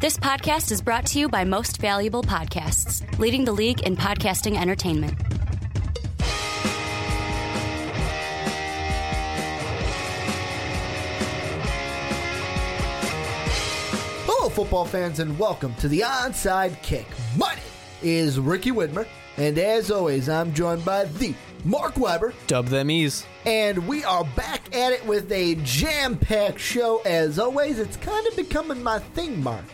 This podcast is brought to you by Most Valuable Podcasts, leading the league in podcasting entertainment. Hello, football fans, and welcome to the Onside Kick. My name is Ricky Widmer, and as always, I'm joined by the Mark Weber, Dub them ease. and we are back at it with a jam-packed show. As always, it's kind of becoming my thing, Mark,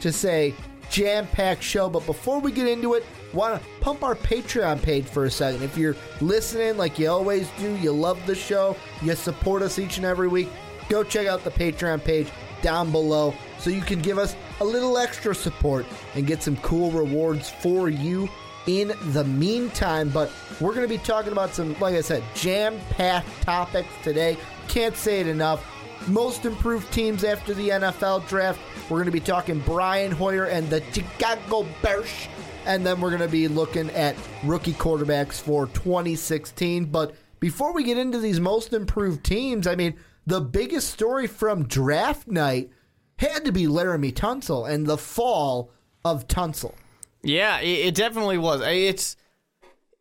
to say jam-packed show. But before we get into it, want to pump our Patreon page for a second. If you're listening, like you always do, you love the show, you support us each and every week, go check out the Patreon page down below so you can give us a little extra support and get some cool rewards for you in the meantime. But we're going to be talking about some, like I said, jam packed topics today. Can't say it enough. Most improved teams after the NFL draft. We're going to be talking Brian Hoyer and the Chicago Bears. And then we're going to be looking at rookie quarterbacks for 2016. But before we get into these most improved teams, I mean, the biggest story from draft night had to be Laremy Tunsil and the fall of Tunsil. Yeah, it, it definitely was. It's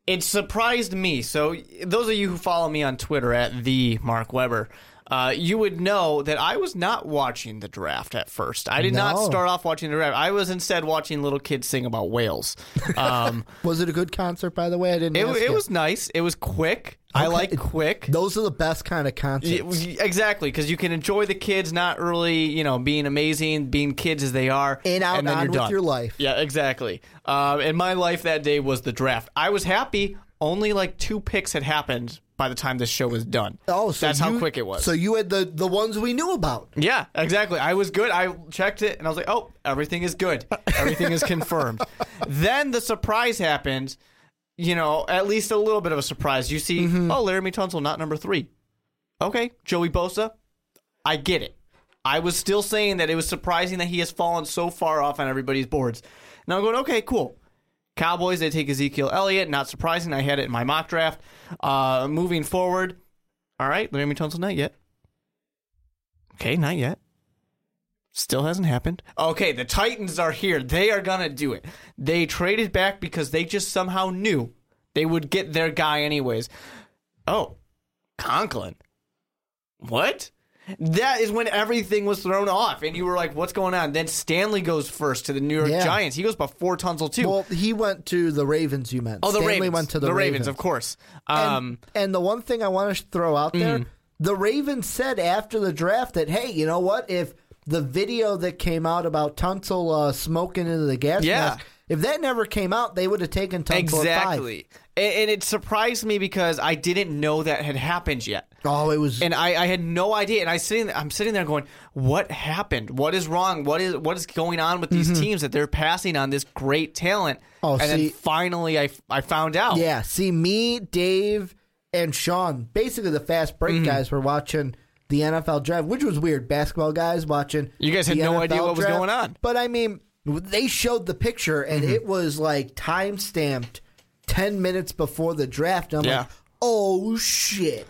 it surprised me. So those of you who follow me on Twitter at the Mark Weber, uh, you would know that I was not watching the draft at first. I did not start off watching the draft. I was instead watching little kids sing about whales. Um, Was it a good concert, by the way? I didn't. it, it was nice. It was quick. I like quick. Those are the best kind of concerts. Exactly, because you can enjoy the kids not really, you know, being amazing, being kids as they are, In, out, and then on you're with done. your life. Yeah, exactly. Um, and my life that day was the draft. I was happy. Only like two picks had happened by the time this show was done. Oh, so that's how quick it was. So you had the the ones we knew about. yeah, exactly. I was good. I checked it and I was like, oh, everything is good. Everything is confirmed. then the surprise happened. You know, at least a little bit of a surprise. You see, Mm-hmm. oh, Laremy Tunsil, not number three. Okay, Joey Bosa, I get it. I was still saying that it was surprising that he has fallen so far off on everybody's boards. Now I'm going, okay, cool. Cowboys, they take Ezekiel Elliott. Not surprising. I had it in my mock draft. Uh, moving forward, all right, Laremy Tunsil, not yet. Okay, not yet. Still hasn't happened. Okay, the Titans are here. They are going to do it. They traded back because they just somehow knew they would get their guy anyways. Oh, Conklin. What? That is when everything was thrown off, and you were like, "What's going on?" Then Stanley goes first to the New York Yeah. Giants. He goes before Tunsil too. Well, he went to the Ravens. You meant. oh, the Stanley Ravens. went to the, Ravens, of course. And, Um, and the one thing I want to throw out there, Mm-hmm. the Ravens said after the draft that, hey, you know what? If the video that came out about Tunsil uh, smoking into the gas Yeah. mask, if that never came out, they would have taken five. exactly, and, it surprised me because I didn't know that had happened yet. Oh, it was. and I, I had no idea. And I sitting, I'm sitting there going, "What happened? What is wrong? What is what is going on with these teams that they're passing on this great talent?" Mm-hmm. Oh, and see- then finally, I I found out. Yeah, see, me, Dave, and Sean, basically the fast break Mm-hmm. guys, were watching the NFL draft, which was weird. Basketball guys watching. You guys had no idea NFL what was draft. going on. But I mean, they showed the picture, and Mm-hmm. it was like time stamped ten minutes before the draft. I'm Yeah. like, oh shit.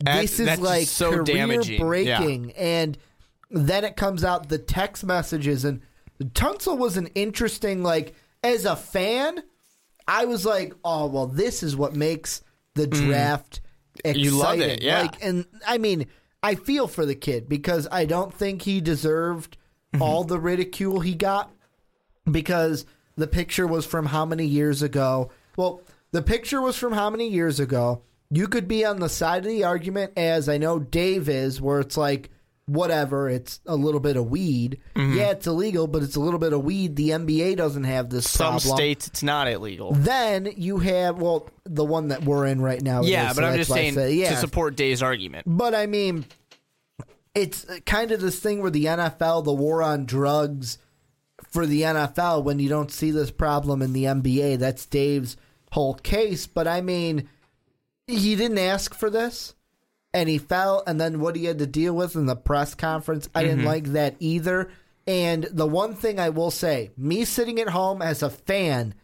That- this is like so career damaging. breaking, and then it comes out the text messages, and Tunsil was an interesting like as a fan. I was like, oh well, this is what makes the draft exciting. Mm. You loved it, yeah. Like, and I mean, I feel for the kid because I don't think he deserved. All the ridicule he got because the picture was from how many years ago? Well, the picture was from how many years ago? You could be on the side of the argument, as I know Dave is, where it's like, whatever, it's a little bit of weed. Mm-hmm. Yeah, it's illegal, but it's a little bit of weed. The NBA doesn't have this Some problem. states it's not illegal. Then you have, well, the one that we're in right now. Yeah, is, but so I'm just saying say- yeah. to support Dave's argument. But I mean, it's kind of this thing where the NFL, the war on drugs for the NFL, when you don't see this problem in the NBA, that's Dave's whole case. But I mean, he didn't ask for this. And he fell, and then what he had to deal with in the press conference, I didn't mm-hmm. like that either. And the one thing I will say, me sitting at home as a fan,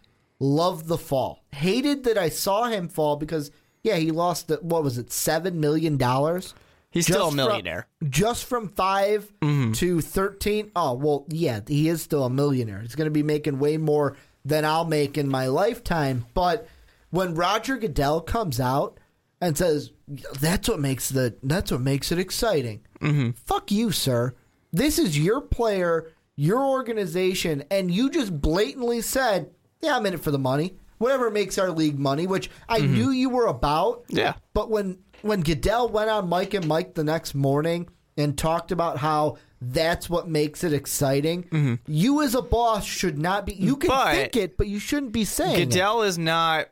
loved the fall. Hated that I saw him fall because, yeah, he lost, the, what was it, $7 million? He's still a millionaire. From, just from 5 Mm-hmm. to 13. Oh, well, yeah, he is still a millionaire. He's going to be making way more than I'll make in my lifetime. But when Roger Goodell comes out and says, that's what makes the that's what makes it exciting. Mm-hmm. Fuck you, sir. This is your player, your organization, and you just blatantly said, yeah, I'm in it for the money. Whatever makes our league money, which I knew you were about. Mm-hmm. Yeah. But when when Goodell went on Mike and Mike the next morning and talked about how that's what makes it exciting, you as a boss should not be. You can Mm-hmm. But think it, but you shouldn't be saying it. Goodell is not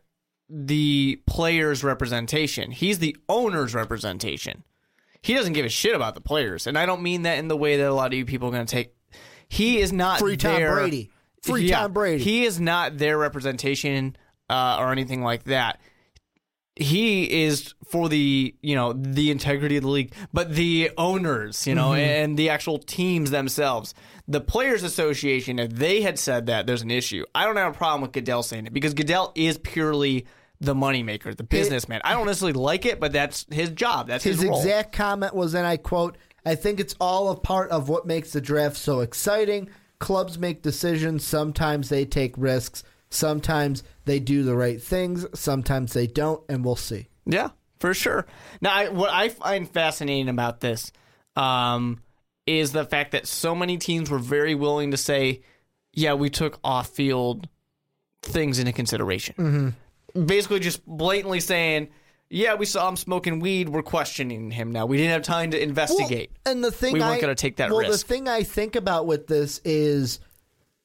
the player's representation. He's the owner's representation. He doesn't give a shit about the players, and I don't mean that in the way that a lot of you people are going to take. He is not Free Tom their- Brady. Free Yeah, Tom Brady. He is not their representation uh, or anything like that. He is for the you know the integrity of the league, but the owners, you know, Mm-hmm. and the actual teams themselves. The Players Association, if they had said that, there's an issue. I don't have a problem with Goodell saying it because Goodell is purely the moneymaker, the businessman. I don't necessarily like it, but that's his job. That's his, His exact comment was, and I quote, I think it's all a part of what makes the draft so exciting. Clubs make decisions. Sometimes they take risks. Sometimes they do the right things. Sometimes they don't, and we'll see. Yeah, for sure. Now, I, what I find fascinating about this um, is the fact that so many teams were very willing to say, "Yeah, we took off-field things into consideration." Mm-hmm. Basically, just blatantly saying, "Yeah, we saw him smoking weed. We're questioning him now. We didn't have time to investigate." Well, and the thing We weren't gonna take that well, risk. the thing I think about with this is,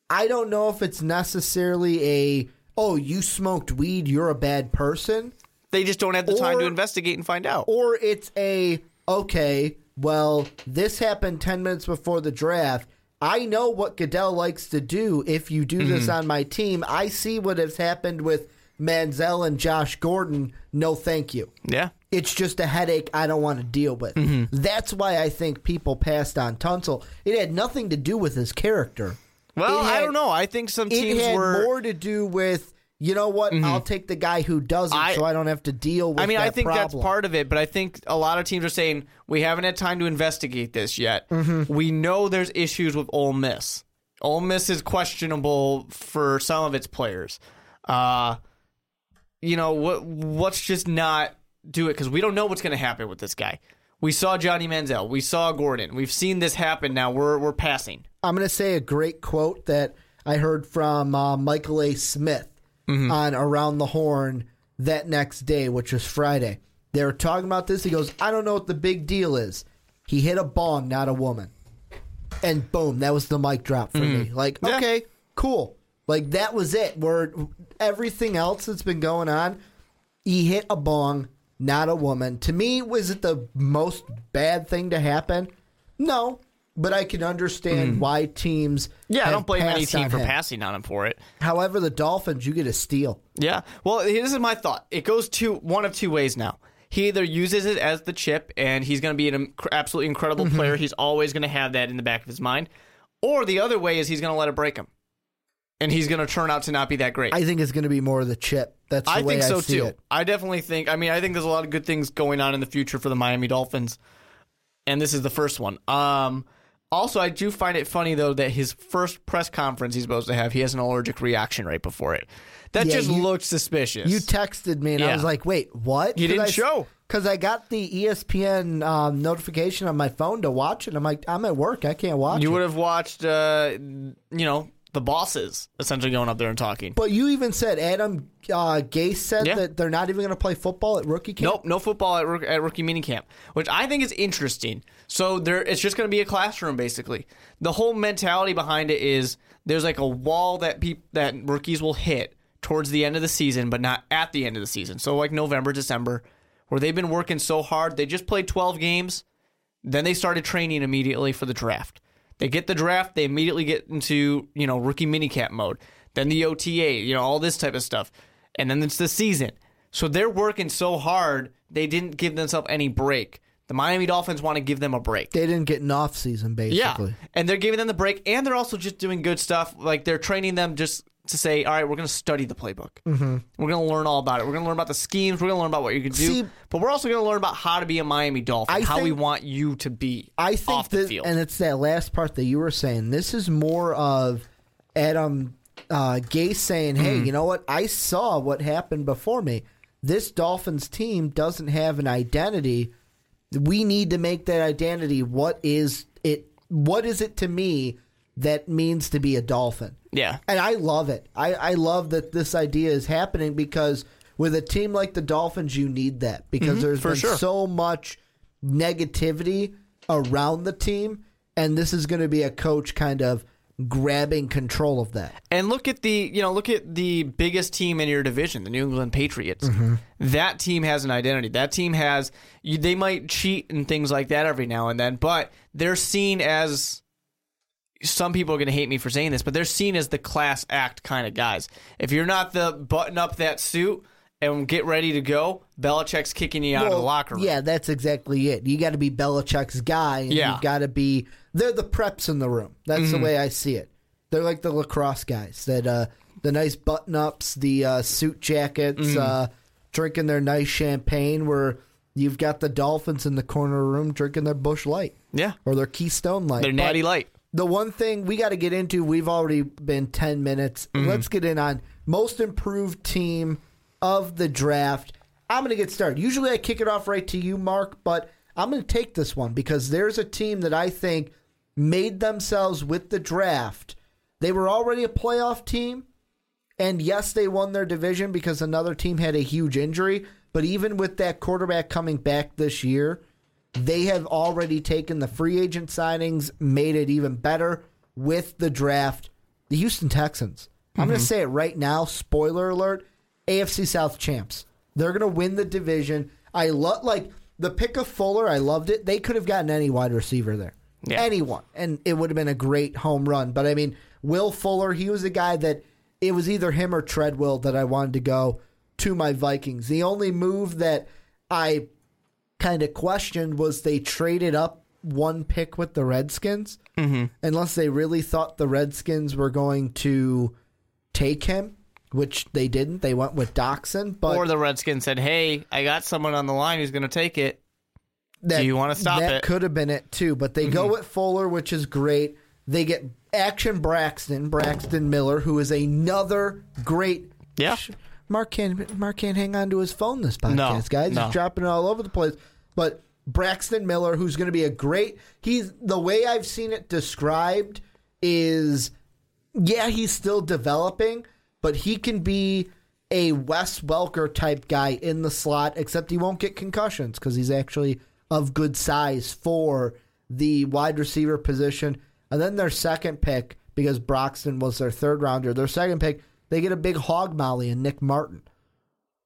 I don't know if it's necessarily a oh you smoked weed, you're a bad person, they just don't have the time to investigate and find out. or it's a okay, well this happened ten minutes before the draft. I know what Goodell likes to do. If you do Mm-hmm. this on my team, I see what has happened with Manziel and Josh Gordon. No, thank you. yeah. It's just a headache I don't want to deal with. Mm-hmm. That's why I think people passed on Tunsil. It had nothing to do with his character. Well, It I don't know. I think some teams had were. Mm-hmm. more to do with, you know what, I'll take the guy who doesn't I- so I don't have to deal with I mean, I think problem. that's part of it, but I think a lot of teams are saying we haven't had time to investigate this yet. Mm-hmm. We know there's issues with Ole Miss. Ole Miss is questionable for some of its players. Uh, you know what? What's just not do it because we don't know what's going to happen with this guy. We saw Johnny Manziel. We saw Gordon. We've seen this happen. Now we're we're passing. I'm going to say a great quote that I heard from uh, Michael A. Smith Mm-hmm. on Around the Horn that next day, which was Friday. They were talking about this. He goes, I don't know what the big deal is. He hit a bong, not a woman. And boom, that was the mic drop for me. Like, Mm-hmm. Yeah. okay, cool. Like, that was it. Where everything else that's been going on, he hit a bong, not a woman. To me, was it the most bad thing to happen? No, but I can understand why teams. Mm. Yeah, I don't blame any team for him. passing on him for it. However, the Dolphins, you get a steal. Yeah. Well, this is my thought. It goes to one of two ways now. He either uses it as the chip, and he's going to be an absolutely incredible Mm-hmm. player. He's always going to have that in the back of his mind. Or the other way is he's going to let it break him, and he's going to turn out to not be that great. I think it's going to be more of the chip. That's the I way think so I see too. It. I definitely think. I mean, I think there's a lot of good things going on in the future for the Miami Dolphins, and this is the first one. Um, also, I do find it funny though that his first press conference he's supposed to have, he has an allergic reaction right before it. That Yeah, just you- looks suspicious. You texted me, and I was like, "Wait, what?" You didn't show. because I got the ESPN um, notification on my phone to watch it. I'm like, I'm at work, I can't watch You would have watched, uh, you know, the bosses essentially going up there and talking. But you even said Adam uh, Gase said Yeah. that they're not even going to play football at rookie camp. Nope, no football at, at rookie minicamp, which I think is interesting. So there, it's just going to be a classroom basically. The whole mentality behind it is there's like a wall that peop- that rookies will hit towards the end of the season, but not at the end of the season. So like November, December, where they've been working so hard. They just played 12 games, then they started training immediately for the draft. They get the draft, they immediately get into you know rookie minicamp mode. Then the OTA, you know all this type of stuff, and then it's the season. So they're working so hard, they didn't give themselves any break. The Miami Dolphins want to give them a break. They didn't get an off season, basically. Yeah, and they're giving them the break, and they're also just doing good stuff. Like they're training them just to say, all right, we're going to study the playbook. Mm-hmm. We're going to learn all about it. We're going to learn about the schemes. We're going to learn about what you can do. See- but we're also going to learn about how to be a Miami Dolphin, I how we want you to be I think that, and it's that last part that you were saying. This is more of Adam uh, Gase saying. "Hey, you know what? I saw what happened before me. This Dolphins team doesn't have an identity. We need to make that identity. What is it? What is it to me that means to be a Dolphin? yeah. And I love it. I, I love that this idea is happening because with a team like the Dolphins, you need that because there's Mm-hmm. for been sure. so much negativity around the team, and this is going to be a coach kind of grabbing control of that. And look at the you know look at the biggest team in your division, the New England Patriots. Mm-hmm. That team has an identity. That team has you, they might cheat and things like that every now and then, but they're seen as some people are going to hate me for saying this, but they're seen as the class act kind of guys. If you're not the button up that suit and get ready to go, Belichick's kicking you out of the locker room. Yeah, that's exactly it. You got to be Belichick's guy, and Yeah. you've got to be. They're the preps in the room. That's Mm-hmm. the way I see it. They're like the lacrosse guys that uh, the nice button ups, the uh, suit jackets, Mm-hmm. uh, drinking their nice champagne. Where you've got the Dolphins in the corner room drinking their Busch Light Yeah. or their Keystone Light. They're But natty light. The one thing we got to get into, we've already been 10 minutes. Mm-hmm. Let's get in on most improved team of the draft. I'm going to get started. Usually I kick it off right to you, Mark, but I'm going to take this one because there's a team that I think made themselves with the draft. They were already a playoff team. And yes, they won their division because another team had a huge injury. But even with that quarterback coming back this year, they have already taken the free agent signings, made it even better with the draft. The Houston Texans. I'm going to mm-hmm. say it right now. Spoiler alert: AFC South champs. They're going to win the division. I love like the pick of Fuller. I loved it. They could have gotten any wide receiver there, Yeah. anyone, and it would have been a great home run. But I mean, Will Fuller, he was a guy that it was either him or Treadwell that I wanted to go to my Vikings. The only move that I kind of questioned was they traded up one pick with the Redskins, mm-hmm. unless they really thought the Redskins were going to take him, which they didn't. They went with Doctson, but or the Redskins said, "Hey, I got someone on the line who's going to take it." that, Do you wanna stop that it? Mm-hmm. could have been it too, but they go with Fuller, which is great. They get Action Braxton, Braxton Miller, who is another great. Yeah. Sh- Mark can't Mark can't hang on to his phone this podcast, No, guys. no. He's dropping it all over the place. But Braxton Miller, who's going to be a great. He's the way I've seen it described is, yeah, he's still developing, but he can be a Wes Welker type guy in the slot, except he won't get concussions because he's actually of good size for the wide receiver position. And then their second pick, because Broxton was their third rounder, their second pick, they get a big hog molly in Nick Martin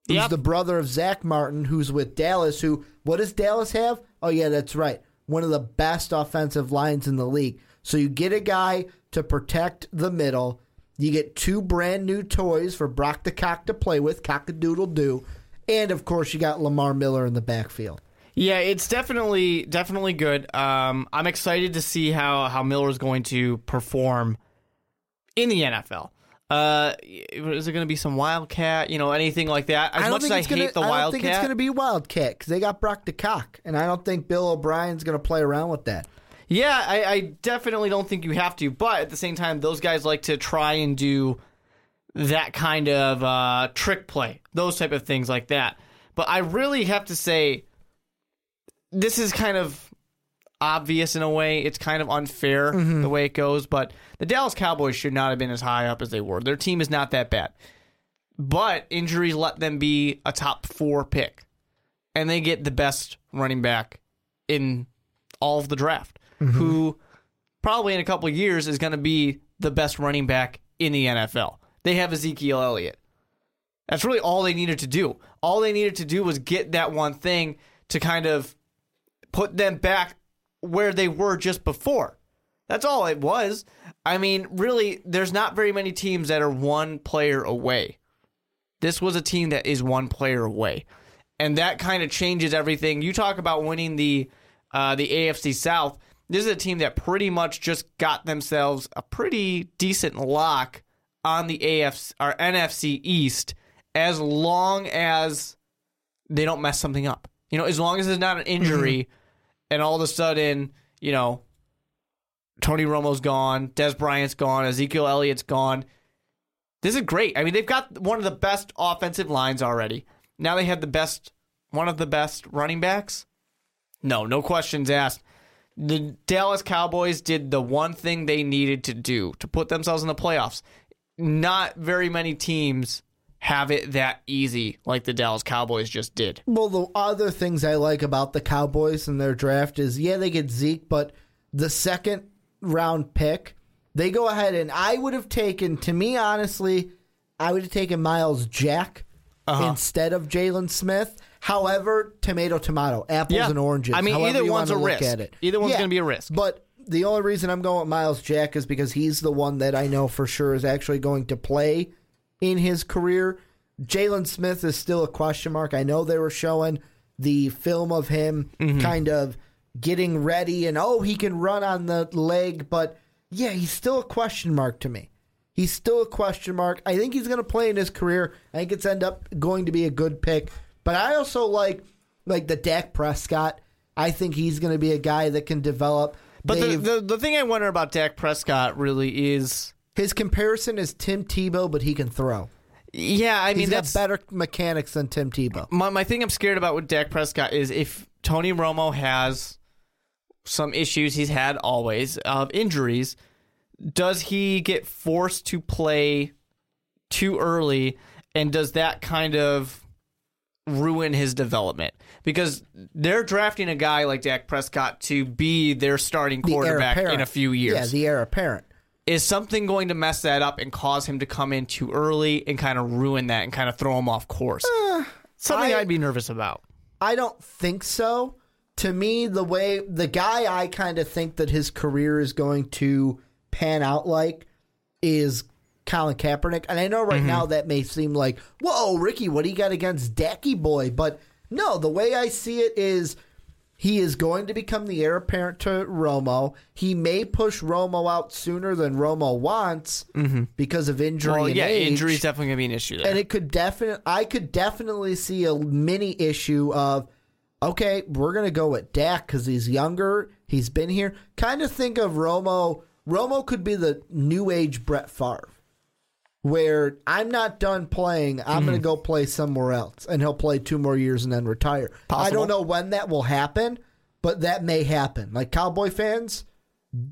who's Yep. the brother of Zack Martin, who's with Dallas. Who what does Dallas have? Oh yeah, that's right, one of the best offensive lines in the league. So you get a guy to protect the middle. You get two brand new toys for Brock the Cock to play with, cockadoodle doo, and of course you got Lamar Miller in the backfield. Yeah, it's definitely definitely good. Um, I'm excited to see how how Miller is going to perform in the NFL. Uh, is it going to be some Wildcat? You know, anything like that? As much as I hate gonna, the I don't Wildcat, think it's going to be Wildcat because they got Brock the Cock, and I don't think Bill O'Brien's going to play around with that. Yeah, I, I definitely don't think you have to, but at the same time, those guys like to try and do that kind of uh, trick play, those type of things like that. But I really have to say, this is kind of obvious in a way. It's kind of unfair mm-hmm. the way it goes, but the Dallas Cowboys should not have been as high up as they were. Their team is not that bad, but injuries let them be a top four pick, and they get the best running back in all of the draft, mm-hmm. who probably in a couple of years is going to be the best running back in the NFL. They have Ezekiel Elliott. That's really all they needed to do. All they needed to do was get that one thing to kind of put them back where they were just before. That's all it was. I mean, really, there's not very many teams that are one player away. This was a team that is one player away. And that kind of changes everything. You talk about winning the uh, the AFC South. This is a team that pretty much just got themselves a pretty decent lock on the AFC or NFC East as long as they don't mess something up. You know, as long as it's not an injury and all of a sudden, you know, Tony Romo's gone, Dez Bryant's gone, Ezekiel Elliott's gone. This is great. I mean, they've got one of the best offensive lines already. Now they have the best, one of the best running backs. No, no questions asked. The Dallas Cowboys did the one thing they needed to do to put themselves in the playoffs. Not very many teams have it that easy like the Dallas Cowboys just did. Well, the other things I like about the Cowboys and their draft is yeah, they get Zeke, but the second round pick, they go ahead and I would have taken, to me, honestly, I would have taken Myles Jack Uh-huh. instead of Jaylon Smith. However, tomato, tomato, apples Yeah. and oranges. I mean, either one's a risk. At it. Either one's gonna be a risk. But the only reason I'm going with Myles Jack is because he's the one that I know for sure is actually going to play in his career. Jaylon Smith is still a question mark. I know they were showing the film of him Mm-hmm. kind of getting ready and oh, he can run on the leg, but yeah, he's still a question mark to me. He's still a question mark. I think he's going to play in his career. I think it's end up going to be a good pick. But I also like like the Dak Prescott. I think he's going to be a guy that can develop. But the, the the thing I wonder about Dak Prescott really is, his comparison is Tim Tebow, but he can throw. yeah, I mean He's got that's better mechanics than Tim Tebow. my my thing. I'm scared about with Dak Prescott is if Tony Romo has some issues he's had always of injuries, does he get forced to play too early, and does that kind of ruin his development? Because they're drafting a guy like Dak Prescott to be their starting quarterback apparent. in a few years. Yeah, the heir apparent. Is something going to mess that up and cause him to come in too early and kind of ruin that and kind of throw him off course? Uh, something I- I'd be nervous about. I don't think so. To me, the way the guy I kind of think that his career is going to pan out like is Colin Kaepernick. And I know right mm-hmm. now that may seem like, whoa, Ricky, what do you got against Dacky Boy? But no, the way I see it is he is going to become the heir apparent to Romo. He may push Romo out sooner than Romo wants mm-hmm. because of injury Well, and yeah, age. injury is definitely going to be an issue there. And it could definitely, I could definitely see a mini issue of, okay, we're gonna go with Dak because he's younger, he's been here. Kind of think of Romo. Romo could be the new age Brett Favre, where I'm not done playing. I'm gonna hmm. go play somewhere else, and he'll play two more years and then retire. I don't know when that will happen, but that may happen. Like Cowboy fans,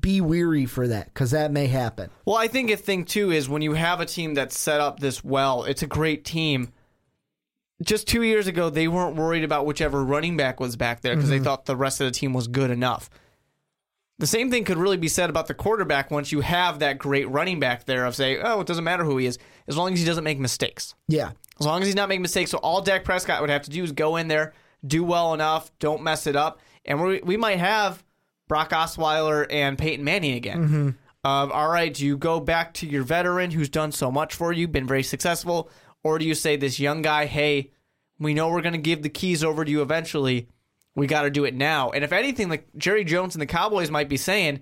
be weary for that because that may happen. well, I think a thing too is when you have a team that's set up this well, it's a great team. Just two years ago, they weren't worried about whichever running back was back there because they mm-hmm. thought the rest of the team was good enough. The same thing could really be said about the quarterback once you have that great running back there of say, oh, it doesn't matter who he is, as long as he doesn't make mistakes. Yeah. As long as he's not making mistakes. So all Dak Prescott would have to do is go in there, do well enough, don't mess it up, and we we might have Brock Osweiler and Peyton Manning again. Mm-hmm. Of all right, do you go back to your veteran who's done so much for you, been very successful, or do you say this young guy, hey, we know we're going to give the keys over to you eventually. We got to do it now. And if anything, like Jerry Jones and the Cowboys might be saying,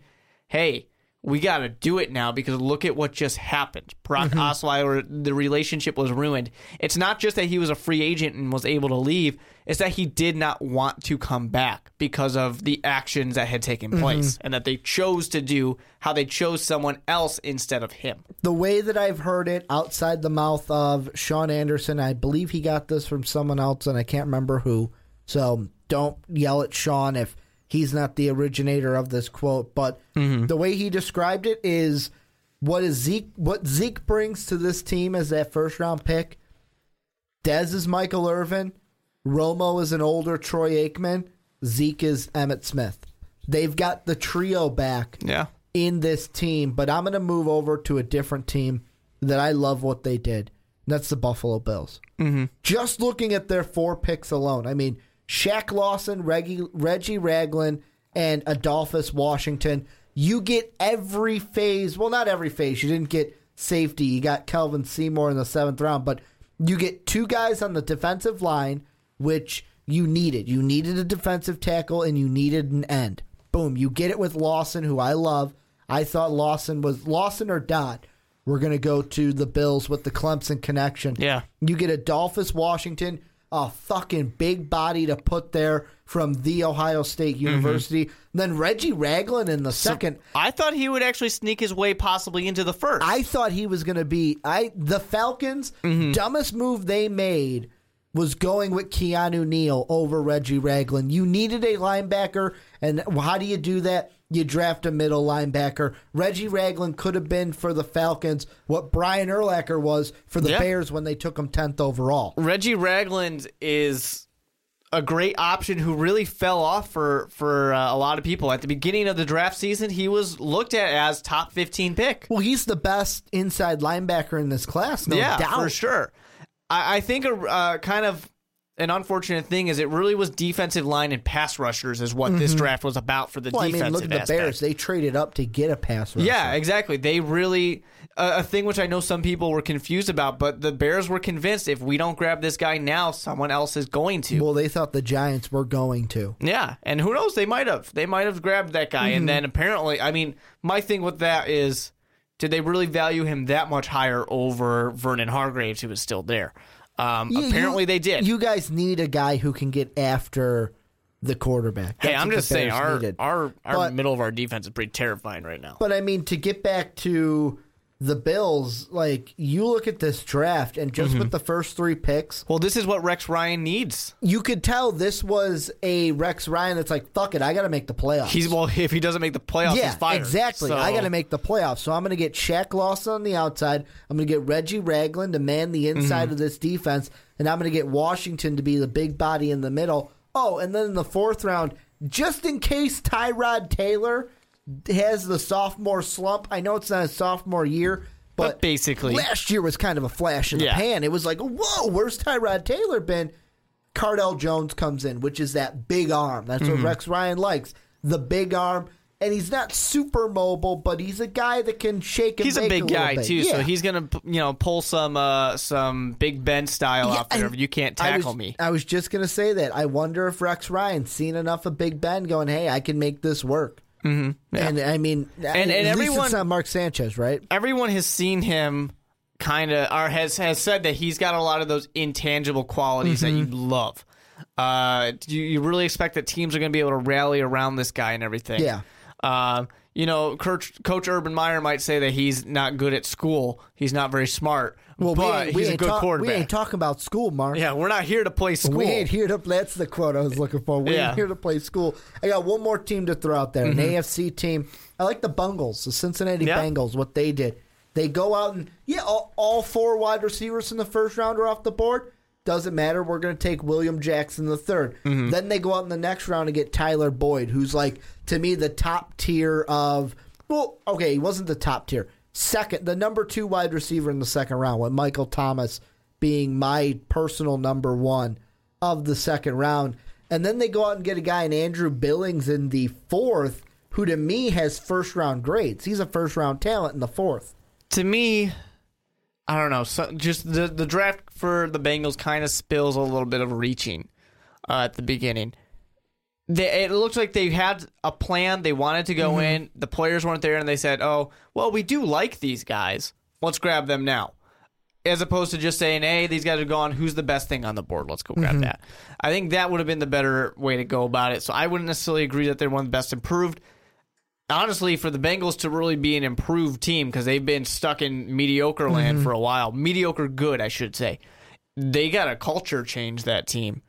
hey, we got to do it now because look at what just happened. Brock mm-hmm. Osweiler, the relationship was ruined. It's not just that he was a free agent and was able to leave, it's that he did not want to come back because of the actions that had taken mm-hmm. place and that they chose to do how they chose someone else instead of him. the way that I've heard it outside the mouth of Sean Anderson, I believe he got this from someone else, and I can't remember who. So don't yell at Sean if he's not the originator of this quote. But the way he described it is what is Zeke what Zeke brings to this team as that first round pick. Dez is Michael Irvin, Romo is an older Troy Aikman, Zeke is Emmitt Smith. They've got the trio back Yeah. in this team, but I'm going to move over to a different team that I love what they did. And that's the Buffalo Bills. Mm-hmm. Just looking at their four picks alone, I mean, Shaq Lawson, Reggie, Reggie Ragland, and Adolphus Washington. You get every phase. Well, not every phase. You didn't get safety. You got Kelvin Seymour in the seventh round, but you get two guys on the defensive line, which you needed. You needed a defensive tackle and you needed an end. Boom. You get it with Lawson, who I love. I thought Lawson was Lawson or Dodd. we're going to go to the Bills with the Clemson connection. Yeah. You get Adolphus Washington, a fucking big body to put there from the Ohio State Mm-hmm. University. Then Reggie Ragland in the second. I thought he would actually sneak his way possibly into the first. I thought he was going to be I the Falcons Mm-hmm. dumbest move they made was going with Keanu Neal over Reggie Ragland. You needed a linebacker and how do you do that? You draft a middle linebacker. Reggie Ragland could have been for the Falcons what Brian Urlacher was for the Yeah. Bears when they took him 10th overall. Reggie Ragland is a great option who really fell off for for uh, a lot of people at the beginning of the draft season. He was looked at as top fifteen pick. Well, he's the best inside linebacker in this class, no yeah, doubt. for sure. I, I think a uh, kind of an unfortunate thing is it really was defensive line and pass rushers is what this draft was about for the Mm-hmm. Well, I mean, look at the aspect. Bears. They traded up to get a pass rusher. Yeah, exactly. They really a a thing which I know some people were confused about, but the Bears were convinced if we don't grab this guy now, someone else is going to. Well, they thought the Giants were going to. Yeah, and who knows? They might have. They might have grabbed that guy, Mm-hmm. and then apparently, I mean, my thing with that is, did they really value him that much higher over Vernon Hargreaves, who was still there? Um, You- apparently, you- they did. You guys need a guy who can get after the quarterback. hey, I'm just saying, our our our But- middle of our defense is pretty terrifying right now. But I mean, to get back to the Bills, like you look at this draft, and just Mm-hmm. with the first three picks, well, this is what Rex Ryan needs. you could tell this was a Rex Ryan that's like, "Fuck it, I got to make the playoffs." He's well, if he doesn't make the playoffs, yeah, he's fired. exactly. So- I got to make the playoffs, so I'm going to get Shaq Lawson on the outside. I'm going to get Reggie Ragland to man the inside Mm-hmm. of this defense, and I'm going to get Washington to be the big body in the middle. Oh, and then in the fourth round, just in case Tyrod Taylor has the sophomore slump. I know it's not a sophomore year, but, But basically- last year was kind of a flash in the Yeah. pan. It was like, whoa, where's Tyrod Taylor been? Cardale Jones comes in, which is that big arm. That's Mm-hmm. what Rex Ryan likes. The big arm. And he's not super mobile, but he's a guy that can shake and He's a big little guy bit. too, so he's gonna you know pull some uh some Big Ben style Yeah, out there. You can't I tackle was, me. I was just gonna say that. I wonder if Rex Ryan's seen enough of Big Ben going, "Hey, I can make this work." Mm-hmm. And I mean, and at least everyone- it's not Mark Sanchez, right? Everyone has seen him kind of or has has said that he's got a lot of those intangible qualities that you Mm-hmm. love. Uh, you, you really expect that teams are going to be able to rally around this guy and everything. Yeah. Um, you know, Coach, Coach Urban Meyer might say that he's not good at school. He's not very smart. Well, we but we he's a good talk- quarterback. We ain't talking about school, Mark. yeah, we're not here to play school. We ain't here to. That's the quote I was looking for. We Yeah. ain't here to play school. I got one more team to throw out there, an mm-hmm. AFC team. I like the Bungles, the Cincinnati Yeah. Bengals. What they did, they go out and yeah, all, all four wide receivers in the first round are off the board. Doesn't matter. We're going to take William Jackson the 3rd mm-hmm. Then they go out in the next round and get Tyler Boyd, who's like to me the top tier of. Well, okay, he wasn't the top tier. Second, the number two wide receiver in the second round, with Michael Thomas being my personal number one of the second round. And then they go out and get a guy in Andrew Billings in the fourth, who to me has first round grades. He's a first round talent in the fourth. to me, I don't know. So just the the draft for the Bengals kind of spills a little bit of reaching uh, at the beginning. They, it looked like they had a plan. They wanted to go mm-hmm. in. The players weren't there, and they said, "Oh, well, we do like these guys. Let's grab them now." As opposed to just saying, "Hey, these guys are gone. Who's the best thing on the board? Let's go grab mm-hmm. that." I think that would have been the better way to go about it. So I wouldn't necessarily agree that they're one of the best improved honestly, for the Bengals to really be an improved team because they've been stuck in mediocre land mm-hmm. for a while, mediocre good, I should say. They got a culture change that team.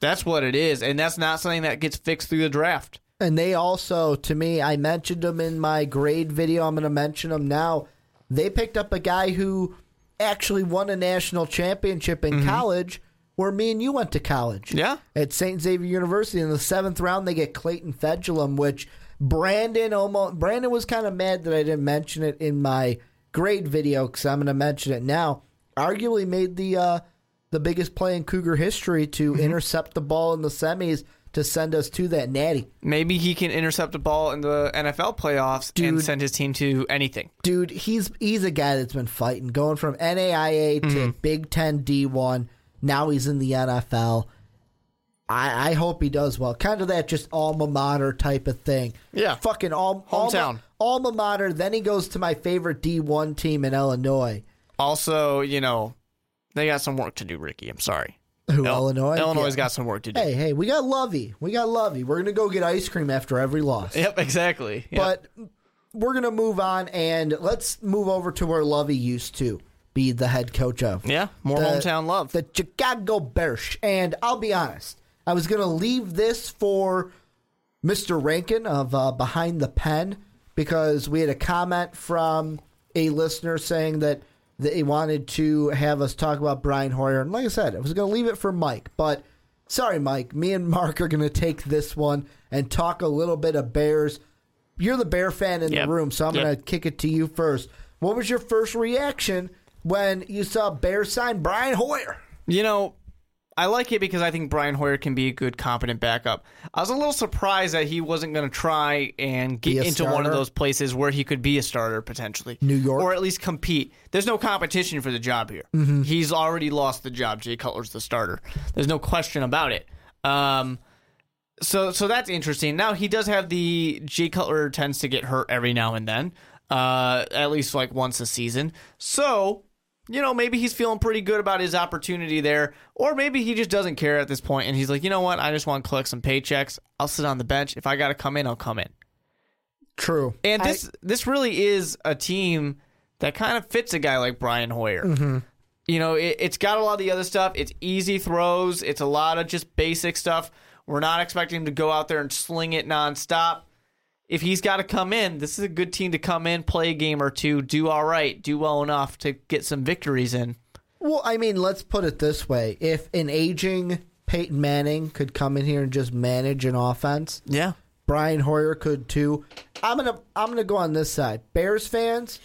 That's what it is, and that's not something that gets fixed through the draft. And they also, to me, I mentioned them in my grade video. I'm going to mention them now. They picked up a guy who actually won a national championship in college where me and you went to college. Yeah. At St. Xavier University. In the seventh round, they get Clayton Fejedelem, which Brandon almost. Brandon was kind of mad that I didn't mention it in my grade video because I'm going to mention it now. Arguably made the uh, the biggest play in Cougar history to intercept the ball in the semis to send us to that natty. Maybe he can intercept a ball in the NFL playoffs and Dude. send his team to anything. dude, he's he's a guy that's been fighting, going from NAIA to Mm-hmm. Big Ten D one. Now he's in the NFL. I, I hope he does well. Kind of that just alma mater type of thing. Yeah. fucking all, alma, Hometown. alma mater. Then he goes to my favorite D1 team in Illinois. Also, you know, they got some work to do, Ricky. I'm sorry. Who, Il- Illinois? Illinois Yeah. got some work to do. Hey, hey, we got Lovie. We got Lovie. We're gonna go get ice cream after every loss. Yep, exactly. Yep. But we're gonna move on and let's move over to where Lovie used to be the head coach of. yeah, more the- hometown love. The Chicago Bears. And I'll be honest, I was gonna leave this for Mr. Rankin of uh, Behind the Pen because we had a comment from a listener saying that they wanted to have us talk about Brian Hoyer. And like I said, I was going to leave it for Mike, but sorry, Mike. Me and Mark are going to take this one and talk a little bit of Bears. You're the Bear fan in Yep. the room, so I'm Yep. going to kick it to you first. What was your first reaction when you saw Bears sign Brian Hoyer? You know, I like it because I think Brian Hoyer can be a good, competent backup. I was a little surprised that he wasn't going to try and get into one of those places where he could be a starter potentially. New York? Or at least compete. There's no competition for the job here. Mm-hmm. He's already lost the job. Jay Cutler's the starter. There's no question about it. Um, so so that's interesting. Now he does have the Jay Cutler tends to get hurt every now and then, uh, at least like once a season. So you know maybe he's feeling pretty good about his opportunity there, or maybe he just doesn't care at this point and he's like, you know what, I just want to collect some paychecks. I'll sit on the bench. If I got to come in, I'll come in. True. And I- this this really is a team that kind of fits a guy like Brian Hoyer. Mm-hmm. You know, it, it's got a lot of the other stuff. It's easy throws. It's a lot of just basic stuff. We're not expecting him to go out there and sling it nonstop. If he's got to come in, this is a good team to come in, play a game or two, do all right, do well enough to get some victories in. Well, I mean, let's put it this way: if an aging Peyton Manning could come in here and just manage an offense, Yeah. Brian Hoyer could too. I'm gonna I'm gonna go on this side. Bears fans,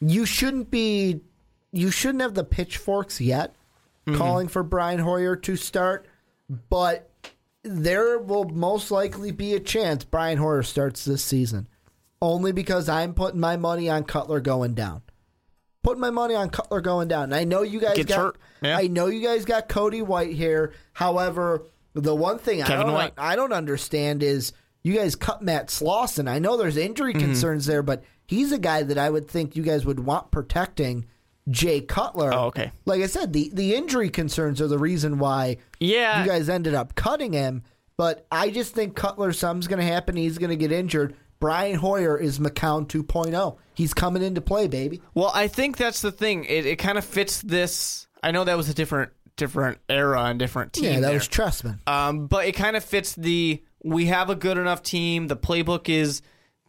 you shouldn't be you shouldn't have the pitchforks yet mm-hmm. calling for Brian Hoyer to start, but there will most likely be a chance Brian Hoyer starts this season. Only because I'm putting my money on Cutler going down. Putting my money on Cutler going down. And I know you guys Gets got. Yeah. I know you guys got Cody White here. However, the one thing I Kevin don't White. I don't understand is you guys cut Matt Slauson. I know there's injury Mm-hmm. concerns there, but he's a guy that I would think you guys would want protecting Jay Cutler. Oh, okay. Like I said, the, the injury concerns are the reason why Yeah. you guys ended up cutting him. But I just think Cutler, something's going to happen. He's going to get injured. Brian Hoyer is McCown 2.0. He's coming into play, baby. Well, I think that's the thing. It, it kind of fits this. I know that was a different different era and different team. Yeah, that there. was Trestman. Um, but it kind of fits the we have a good enough team. The playbook is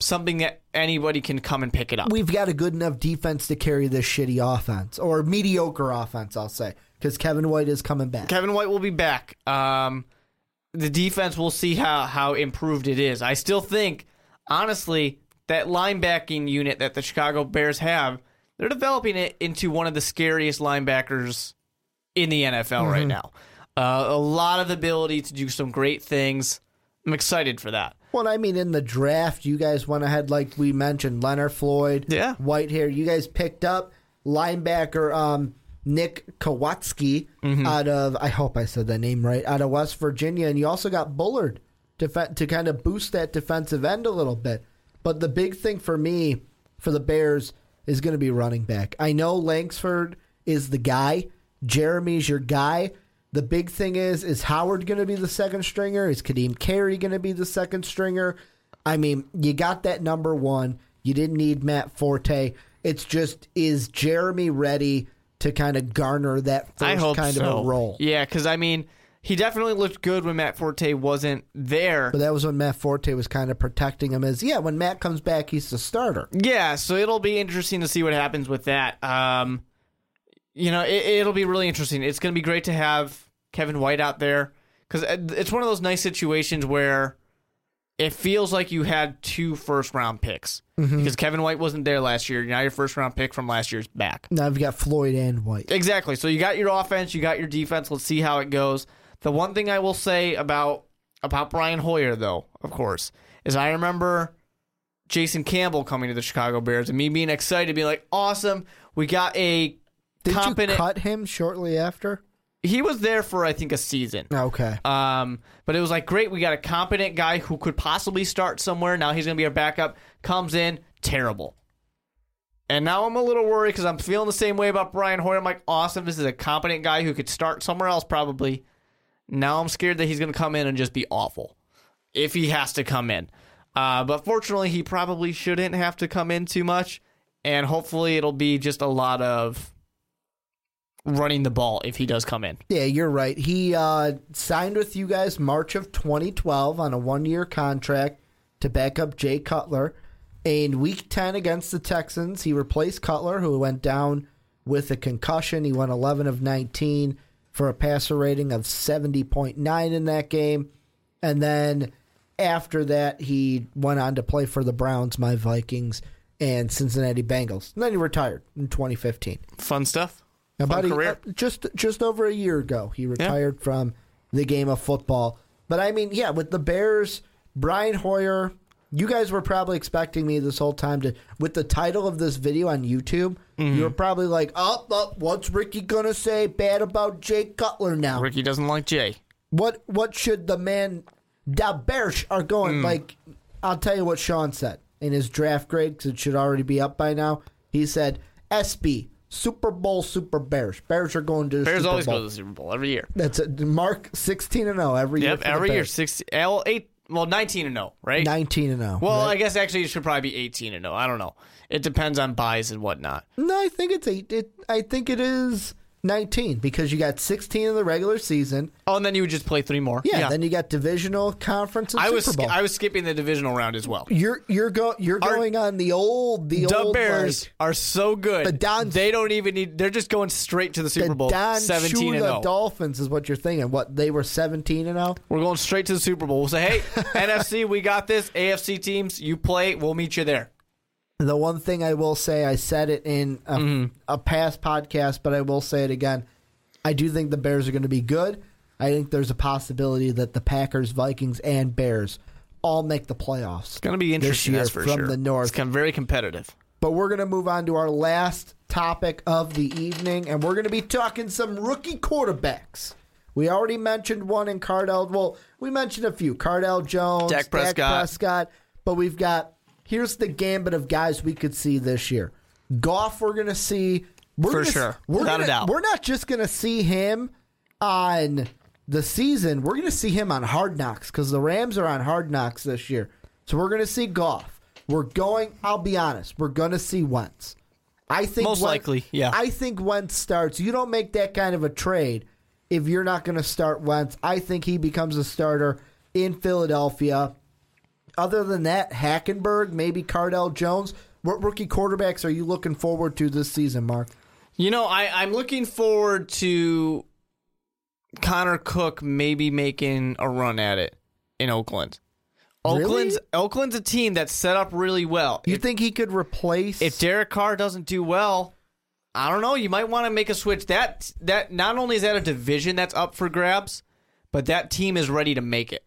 something that anybody can come and pick it up. We've got a good enough defense to carry this shitty offense, or mediocre offense, I'll say, because Kevin White is coming back. Kevin White will be back. Um, the defense, we'll see how how improved it is. I still think, honestly, that linebacking unit that the Chicago Bears have, they're developing it into one of the scariest linebackers in the NFL right now. Uh, a lot of ability to do some great things. I'm excited for that. Well, I mean, in the draft, you guys went ahead, like we mentioned, Leonard Floyd, Yeah. white hair. You guys picked up linebacker um, Nick Kowatsky Mm-hmm. out of, I hope I said that name right, out of West Virginia. And you also got Bullard to, to kind of boost that defensive end a little bit. But the big thing for me, for the Bears, is going to be running back. I know Langsford is the guy, Jeremy's your guy. The big thing is, is Howard going to be the second stringer? Is Kadeem Carey going to be the second stringer? I mean, you got that number one. You didn't need Matt Forte. It's just, is Jeremy ready to kind of garner that first kind so. of a role? Yeah, because I mean, he definitely looked good when Matt Forte wasn't there. But that was when Matt Forte was kind of protecting him as, yeah, when Matt comes back, he's the starter. Yeah, so it'll be interesting to see what happens with that. Um, you know, it, it'll be really interesting. It's going to be great to have Kevin White out there because uh, it's one of those nice situations where it feels like you had two first round picks mm-hmm. because Kevin White wasn't there last year. Now your first round pick from last year's back. Now I've got Floyd and White. Exactly. So you got your offense, you got your defense. Let's see how it goes. The one thing I will say about about Brian Hoyer, though, of course, is I remember Jason Campbell coming to the Chicago Bears and me being excited, being like, "Awesome, we got a Did competent." you cut him shortly after? he was there for I think a season. Okay. Um, but it was like great. We got a competent guy who could possibly start somewhere. Now he's going to be our backup. Comes in terrible. And now I'm a little worried because I'm feeling the same way about Brian Hoyer. I'm like, awesome. This is a competent guy who could start somewhere else probably. Now I'm scared that he's going to come in and just be awful if he has to come in. Uh, but fortunately, he probably shouldn't have to come in too much. And hopefully, it'll be just a lot of running the ball if he does come in. Yeah, you're right. He uh, signed with you guys March of 2012 on a one year contract to back up Jay Cutler. In week 10 against the Texans, he replaced Cutler, who went down with a concussion. He went 11 of 19 for a passer rating of 70.9 in that game. And then after that, he went on to play for the Browns, my Vikings, and Cincinnati Bengals. And then he retired in 2015. Fun stuff. About a, uh, just just over a year ago, he retired from the game of football. But I mean, yeah, with the Bears, Brian Hoyer, you guys were probably expecting me this whole time to with the title of this video on YouTube. Mm-hmm. You were probably like, "Oh, oh, what's Ricky gonna say bad about Jay Cutler now? Ricky doesn't like Jay. What what should the man the Bears are going Mm. like?" I'll tell you what Sean said in his draft grade because it should already be up by now. He said, "SB Super Bowl Super Bears. Bears are going to the Bears Super always Bowl." go to the Super Bowl every year. That's a Mark sixteen and zero every year. Yep, for the every year. Six, well, eight, well, nineteen and zero, right? nineteen and zero. well, right? I guess actually it should probably be eighteen and zero. I don't know. It depends on buys and whatnot. no, I think it's eight. It, I think it is nineteen because you got sixteen in the regular season. Oh, and then you would just play three more. Yeah, then you got divisional conference and I was Super Bowl. I was skipping the divisional round as well. you're you're go you're Our- going on the old the The old Bears like, are so good. The Don- they don't even need. They're just going straight to the Super the Bowl. Don Seventeen and oh. Zero. Dolphins is what you're thinking. What they were seventeen and oh? zero. We're going straight to the Super Bowl. We'll say, hey, NFC, we got this. AFC teams, you play. We'll meet you there. The one thing I will say, I said it in a, Mm-hmm. a past podcast, but I will say it again. I do think the Bears are going to be good. I think there's a possibility that the Packers, Vikings, and Bears all make the playoffs. It's going to be interesting. this year for from sure. the north. It's of very competitive. But we're going to move on to our last topic of the evening, and we're going to be talking some rookie quarterbacks. We already mentioned one in Cardale. Well, we mentioned a few: Cardale Jones, Dak Prescott. Prescott. But we've got here's the gambit of guys we could see this year. Goff, we're going to see we're For gonna, sure. We're Without a gonna- doubt. We're not just going to see him on the season. We're going to see him on Hard Knocks because the Rams are on Hard Knocks this year. So we're going to see Goff. We're going. I'll be honest. We're going to see Wentz. I think Most Wentz- likely, yeah. I think Wentz starts. You don't make that kind of a trade if you're not going to start Wentz. I think he becomes a starter in Philadelphia. Other than that, Hackenberg, maybe Cardale Jones. What rookie quarterbacks are you looking forward to this season, Mark? You know, I, I'm looking forward to Connor Cook maybe making a run at it in Oakland. Really? Oakland's Oakland's a team that's set up really well. You if, think he could replace? if Derek Carr doesn't do well, I don't know. You might want to make a switch. That that not only is that a division that's up for grabs, but that team is ready to make it.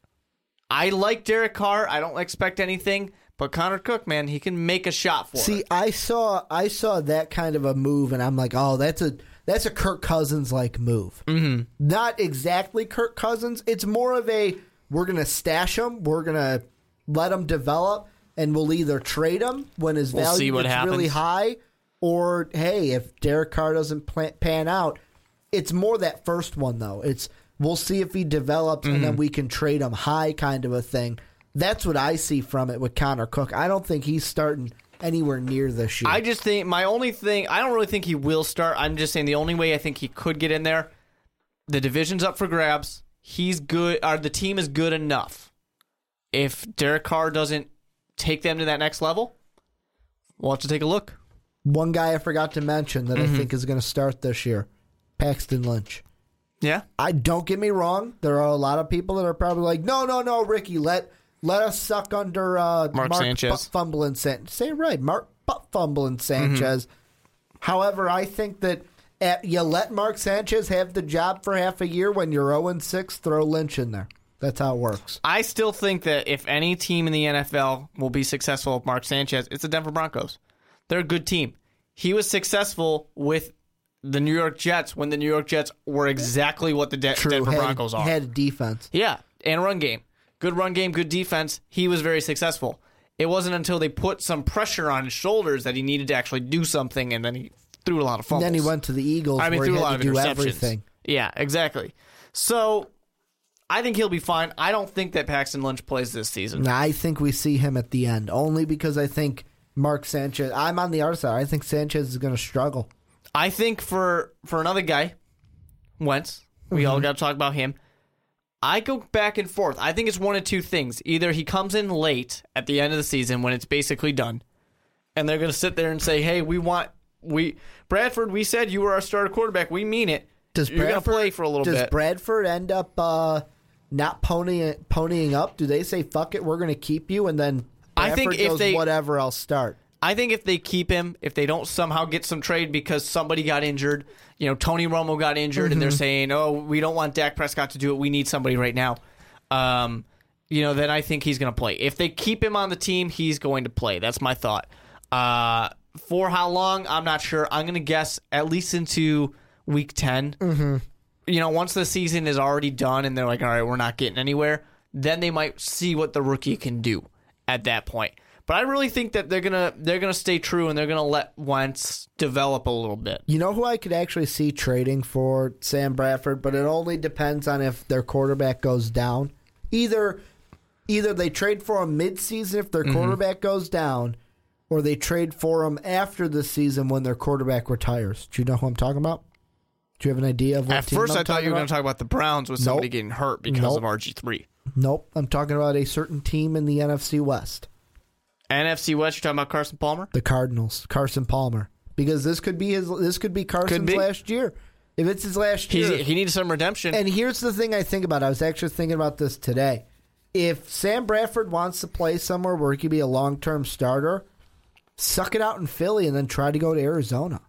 I like Derek Carr. I don't expect anything, but Connor Cook, man, he can make a shot for See, it. I saw I saw that kind of a move, and I'm like, oh, that's a that's a Kirk Cousins like move. Mm-hmm. Not exactly Kirk Cousins. It's more of a we're gonna stash him, we're gonna let him develop, and we'll either trade him when his We'll value gets really high, or hey, if Derek Carr doesn't plan, pan out, it's more that first one though. It's we'll see if he develops, and Mm-hmm. then we can trade him high, kind of a thing. That's what I see from it with Connor Cook. I don't think he's starting anywhere near this year. I just think my only thing I don't really think he will start. I'm just saying the only way I think he could get in there, the division's up for grabs. He's good or the team is good enough. If Derek Carr doesn't take them to that next level, we'll have to take a look. One guy I forgot to mention that Mm-hmm. I think is going to start this year, Paxton Lynch. Yeah. I don't get me wrong. There are a lot of people that are probably like, no, no, no, Ricky, let let us suck under uh, Mark Sanchez. Butt fumbling Sanchez. Say it right, Mark butt fumbling Sanchez. Mm-hmm. However, I think that at, you let Mark Sanchez have the job for half a year when you're 0 6, throw Lynch in there. That's how it works. I still think that if any team in the NFL will be successful with Mark Sanchez, it's the Denver Broncos. They're a good team. He was successful with the New York Jets when the New York Jets were exactly what the De- True, Denver had, Broncos are. had defense. Yeah, and run game. Good run game, good defense. He was very successful. It wasn't until they put some pressure on his shoulders that he needed to actually do something, and then he threw a lot of fumbles. Then he went to the Eagles I mean, where threw he a lot to of do interceptions. everything. Yeah, exactly. So I think he'll be fine. I don't think that Paxton Lynch plays this season. And I think we see him at the end only because I think Mark Sanchez. I'm on the other side. I think Sanchez is going to struggle. I think for for another guy, Wentz, we all got to talk about him. I go back and forth. I think it's one of two things. Either he comes in late at the end of the season when it's basically done, and they're going to sit there and say, "Hey, we want we Bradford. We said you were our starter quarterback. We mean it. Does You're going to Bradford play for a little Does bit." Does Bradford end up uh, not ponying ponying up? Do they say fuck it, we're going to keep you, and then I think if goes, they- whatever, I'll start. I think if they keep him, if they don't somehow get some trade because somebody got injured, you know, Tony Romo got injured, and they're Mm-hmm. saying, "Oh, we don't want Dak Prescott to do it. We need somebody right now." Um, you know, then I think he's going to play. If they keep him on the team, he's going to play. That's my thought. Uh, for how long? I'm not sure. I'm going to guess at least into week 10 Mm-hmm. You know, once the season is already done and they're like, "All right, we're not getting anywhere," then they might see what the rookie can do at that point. But I really think that they're gonna they're gonna stay true and they're gonna let Wentz develop a little bit. You know who I could actually see trading for Sam Bradford, but it only depends on if their quarterback goes down. Either either they trade for him mid-season if their Mm-hmm. quarterback goes down, or they trade for him after the season when their quarterback retires. Do you know who I'm talking about? Do you have an idea of what At first, I'm I thought you were about? gonna talk about the Browns with somebody Nope. getting hurt because Nope. of RG three. Nope, I'm talking about a certain team in the NFC West, NFC West. You're talking about Carson Palmer. the Cardinals, Carson Palmer, because this could be his. This could be Carson's be. last year. If it's his last He's, year, he needs some redemption. And here's the thing I think about. I was actually thinking about this today. If Sam Bradford wants to play somewhere where he could be a long term starter, suck it out in Philly and then try to go to Arizona.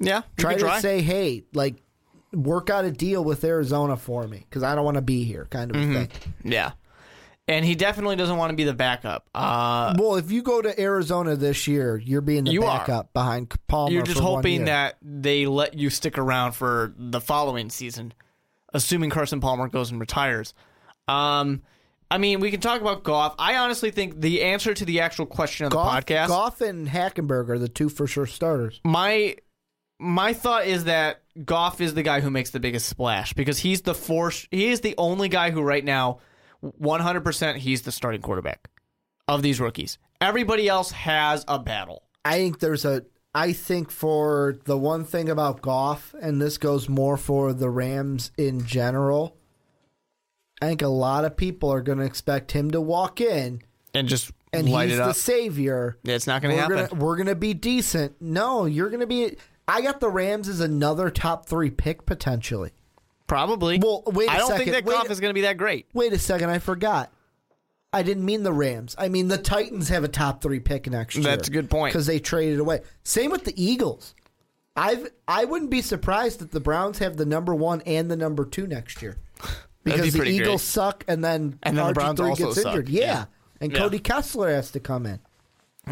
yeah, you Try can to try. say, hey, like, work out a deal with Arizona for me because I don't want to be here, kind of Mm-hmm. a thing. yeah, and he definitely doesn't want to be the backup. Uh, Well, if you go to Arizona this year, you're being the You are. backup behind Palmer. you're just hoping that they let you stick around for the following season, assuming Carson Palmer goes and retires. Um, I mean, we can talk about Goff. I honestly think the answer to the actual question of the podcast. Goff and Hackenberg are the two for sure starters. my my thought is that Goff is the guy who makes the biggest splash because he's the force. He is the only guy who right now, one hundred percent, he's the starting quarterback of these rookies. Everybody else has a battle. I think there's a. I think for the one thing about Goff, and this goes more for the Rams in general, I think a lot of people are going to expect him to walk in And just and light he's it the savior. Yeah, it's not going to happen. gonna we're gonna be decent. No, you're gonna be. I got the Rams as another top three pick potentially. Probably. Well, wait a I don't second. think that Wait is going to be that great. Wait a second, I forgot. I didn't mean the Rams. I mean the Titans have a top three pick next year. That's a good point. because they traded away. Same with the Eagles. I've I wouldn't be surprised that the Browns have the number one and the number two next year be because the pretty Eagles great. suck and then And then the Browns RG3 also gets suck. injured. Yeah. Yeah. and Yeah. Cody Kessler has to come in.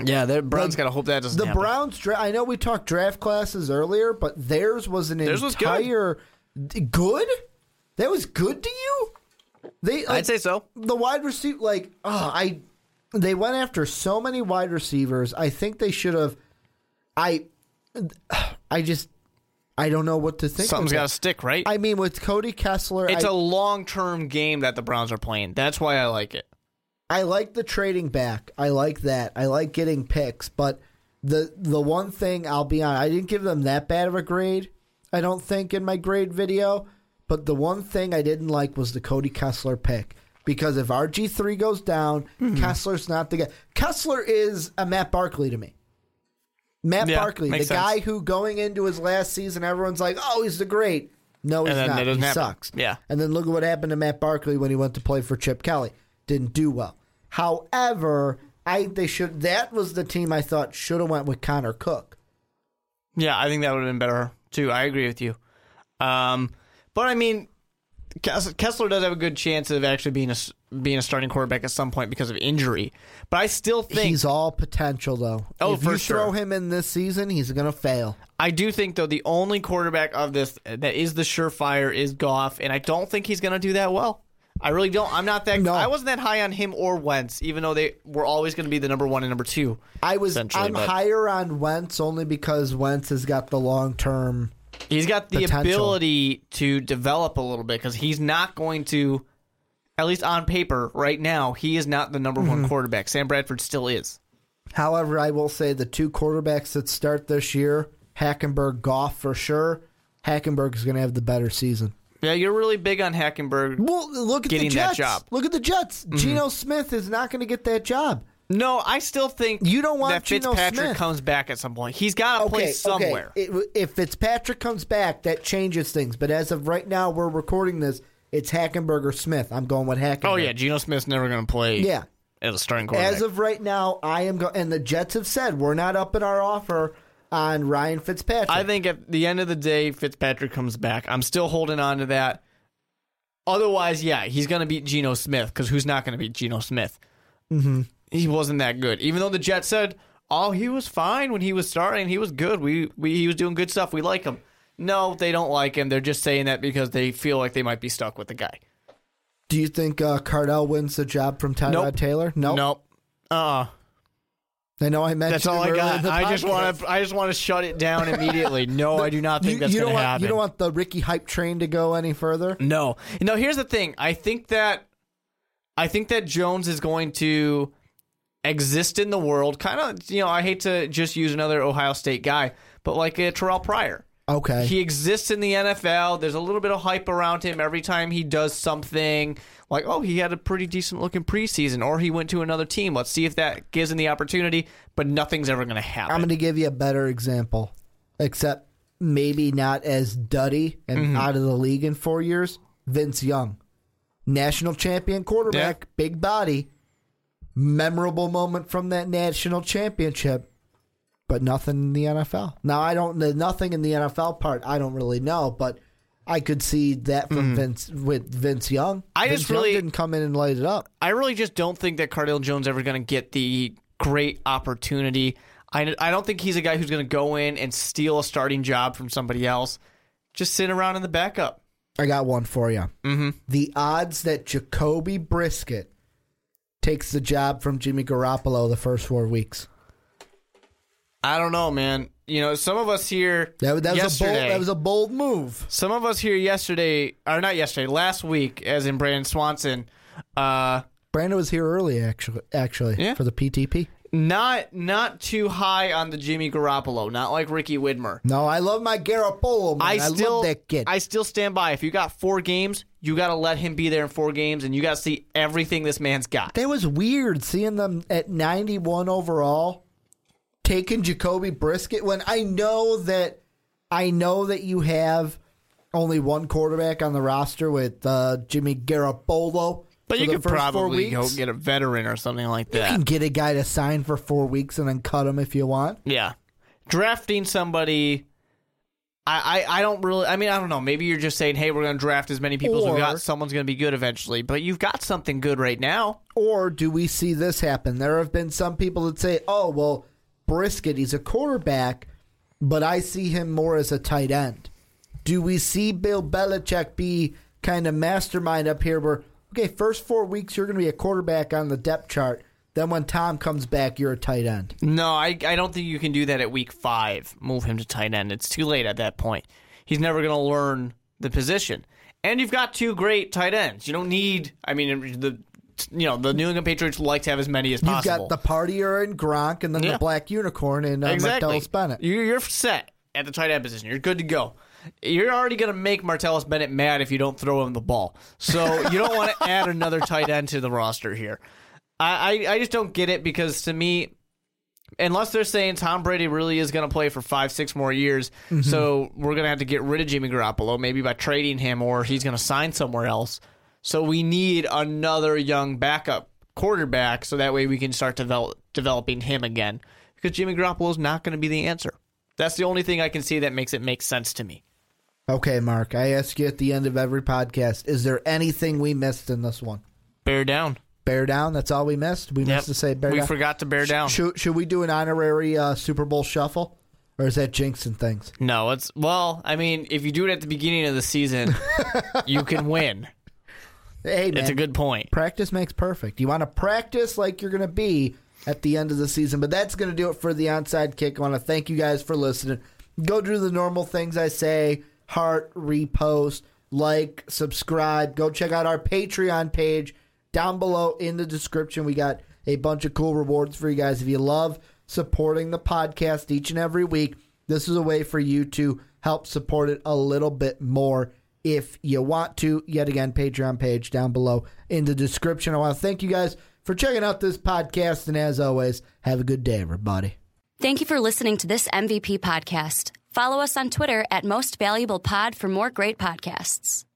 Yeah, the Browns got to hope that doesn't The happen. Browns dra- I know we talked draft classes earlier, but theirs was an Theirs was good. entire good. That was good to you. They like, I'd say so. the wide receiver like oh, I they went after so many wide receivers. I think they should have I I just I don't know what to think. Something's got to stick, right? I mean with Cody Kessler it's I, a long-term game that the Browns are playing. That's why I like it. I like the trading back. I like that. I like getting picks, but the the one thing I'll be on, I didn't give them that bad of a grade. I don't think in my grade video, but the one thing I didn't like was the Cody Kessler pick because if RG three goes down, Mm-hmm. Kessler's not the guy. Kessler is a Matt Barkley to me. Matt Yeah, Barkley, the sense. guy who going into his last season, everyone's like, "Oh, he's the great." No, he's not. He happen. sucks. Yeah. And then look at what happened to Matt Barkley when he went to play for Chip Kelly. Didn't do well. However, I they should. That was the team I thought should have went with Connor Cook. Yeah, I think that would have been better too. I agree with you. Um, but I mean, Kessler does have a good chance of actually being a being a starting quarterback at some point because of injury. But I still think He's all potential though. Oh, if for you throw him in this season, he's gonna fail. I do think though the only quarterback of this that is the surefire is Goff, and I don't think he's going to do that well. I really don't. I'm not that. No. I wasn't that high on him or Wentz, even though they were always going to be the number one and number two. I was I'm but- higher on Wentz only because Wentz has got the long term. He's got the Potential. ability to develop a little bit because he's not going to, at least on paper right now, he is not the number Mm-hmm. one quarterback. Sam Bradford still is. However, I will say the two quarterbacks that start this year, Hackenberg, Goff for sure. Hackenberg is going to have the better season. Yeah, you're really big on Hackenberg. Well, look at Getting the that Jets. job. Look at the Jets. Mm-hmm. Geno Smith is not going to get that job. No, I still think You don't want that Geno Fitzpatrick Smith. comes back at some point. He's got to play somewhere. Okay. It- if Fitzpatrick comes back, that changes things. But as of right now, we're recording this. It's Hackenberg or Smith. I'm going with Hackenberg. Oh yeah, Geno Smith's never going to play. Yeah. as a starting quarterback. As of right now, I am going. And the Jets have said we're not up in our offer on Ryan Fitzpatrick. I think at the end of the day, Fitzpatrick comes back. I'm still holding on to that. Otherwise, yeah, he's going to beat Geno Smith because who's not going to beat Geno Smith? Mm-hmm. He wasn't that good. Even though the Jets said, "Oh, he was fine when he was starting. He was good. We, we he was doing good stuff. We like him." No, they don't like him. They're just saying that because they feel like they might be stuck with the guy. Do you think uh, Cardale wins the job from Tyrod Nope. Taylor? No. Nope. Uh, I know I mentioned. that's all I got. the I just want to. I just want to shut it down immediately. No, I do not think You, that's going to happen. you don't want the Ricky hype train to go any further. No. No, here's the thing. I think that I think that Jones is going to exist in the world. Kind of, you know, I hate to just use another Ohio State guy, but like a Terrelle Pryor. Okay. He exists in the NFL. There's a little bit of hype around him every time he does something. Like, oh, he had a pretty decent looking preseason, or he went to another team. Let's see if that gives him the opportunity. But nothing's ever going to happen. I'm going to give you a better example, except maybe not as duddy and Mm-hmm. out of the league in four years. Vince Young, national champion quarterback, big body, memorable moment from that national championship, but nothing in the NFL. Now I don't the nothing in the NFL part. I don't really know, but I could see that from Vince with Vince Young. I Vince just Young really- didn't come in and light it up. I really just don't think that Cardale Jones ever going to get the great opportunity. I, I don't think he's a guy who's going to go in and steal a starting job from somebody else. Just sit around in the backup. I got one for you. Mm-hmm. The odds that Jacoby Brissett takes the job from Jimmy Garoppolo the first four weeks. I don't know, man. You know, some of us here That, that was a bold. That was a bold move. some of us here yesterday, or not yesterday, last week, as in Brandon Swanson, uh, Brandon was here early, actually. Actually, Yeah. for the PTP. not not too high on the Jimmy Garoppolo, not like Ricky Widmer. No, I love my Garoppolo. Man. I, still love that kid. I still stand by. If you got four games, you got to let him be there in four games, and you got to see everything this man's got. that was weird seeing them at 91 overall, taking Jacoby Brissett when I know that I know that you have only one quarterback on the roster with uh, Jimmy Garoppolo. But you could probably go get a veteran or something like that. You can get a guy to sign for four weeks and then cut him if you want. Yeah, drafting somebody. I, I, I don't really. I mean, I don't know. Maybe you're just saying, "Hey, we're going to draft as many people as we got. Someone's going to be good eventually." But you've got something good right now. Or do we see this happen? There have been some people that say, oh, well, Brissett, he's a quarterback, but I see him more as a tight end. Do we see Bill Belichick be kind of mastermind up here where, okay, first four weeks, you're going to be a quarterback on the depth chart. Then when Tom comes back, you're a tight end. No, I, I don't think you can do that at week five. Move him to tight end. It's too late at that point. He's never going to learn the position. And you've got two great tight ends. You don't need. I mean, the you know the New England Patriots like to have as many as possible. You've got the partier and Gronk and then Yeah. the black unicorn and uh, exactly. Martellus Bennett. You're, you're set at the tight end position. You're good to go. You're already going to make Martellus Bennett mad if you don't throw him the ball. So you don't want to add another tight end to the roster here. I, I, I just don't get it because to me, unless they're saying Tom Brady really is going to play for five, six more years, so we're going to have to get rid of Jimmy Garoppolo, maybe by trading him or he's going to sign somewhere else. So we need another young backup quarterback so that way we can start develop, developing him again because Jimmy Garoppolo is not going to be the answer. That's the only thing I can see that makes it make sense to me. Okay, Mark, I ask you at the end of every podcast, is there anything we missed in this one? Bear down. Bear down, that's all we missed? We Yep. missed to say bear we down. forgot to bear down. Should, should we do an honorary uh, Super Bowl shuffle? Or is that jinxing things? No, it's well. I mean, if you do it at the beginning of the season, you can win. Hey, man. It's a good point. practice makes perfect. You want to practice like you're going to be at the end of the season. But that's going to do it for the onside kick. I want to thank you guys for listening. Go do the normal things I say heart, repost, like, subscribe. Go check out our Patreon page down below in the description. We got a bunch of cool rewards for you guys. If you love supporting the podcast each and every week, this is a way for you to help support it a little bit more if you want to. Yet again, Patreon page down below in the description. I want to thank you guys for checking out this podcast. And as always, have a good day, everybody. Thank you for listening to this MVP podcast. Follow us on Twitter at Most Valuable Pod for more great podcasts.